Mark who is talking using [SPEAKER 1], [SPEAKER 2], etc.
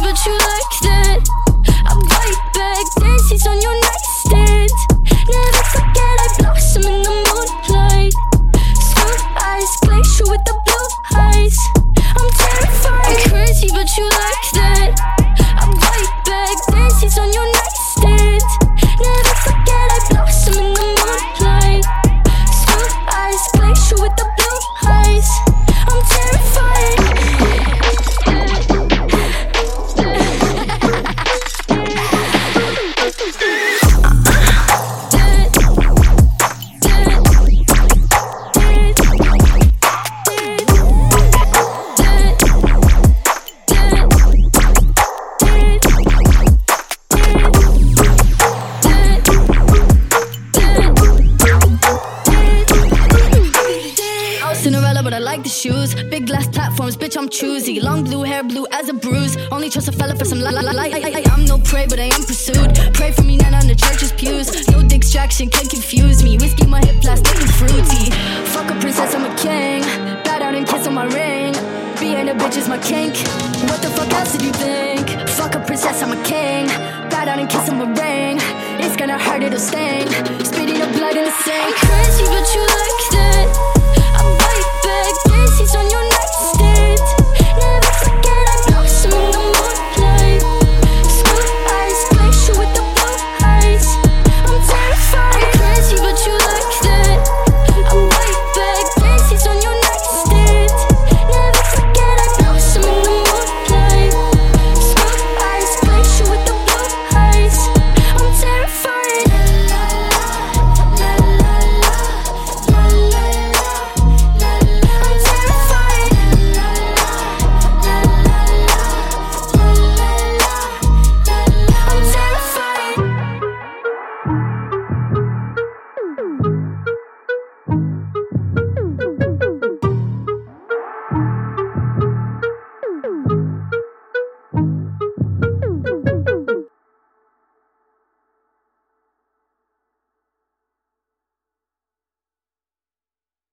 [SPEAKER 1] but you like that. I'm right back, daisies on your
[SPEAKER 2] Cinderella, but I like the shoes. Big glass platforms, bitch, I'm choosy. Long blue hair, blue as a bruise. Only trust a fella for some la la la. la. I'm no prey, but I am pursued. Pray for me, not on the church's pews. No distraction can confuse me. Whiskey, my hip, plastic and fruity. Fuck a princess, I'm a king. Bow down and kiss on my ring. Being a bitch is my kink. What the fuck else did you think? Fuck a princess, I'm a king. Bow down and kiss on my ring. It's gonna hurt, it'll sting. Spitting up blood in the sink.
[SPEAKER 1] I'm Crazy, but you like that.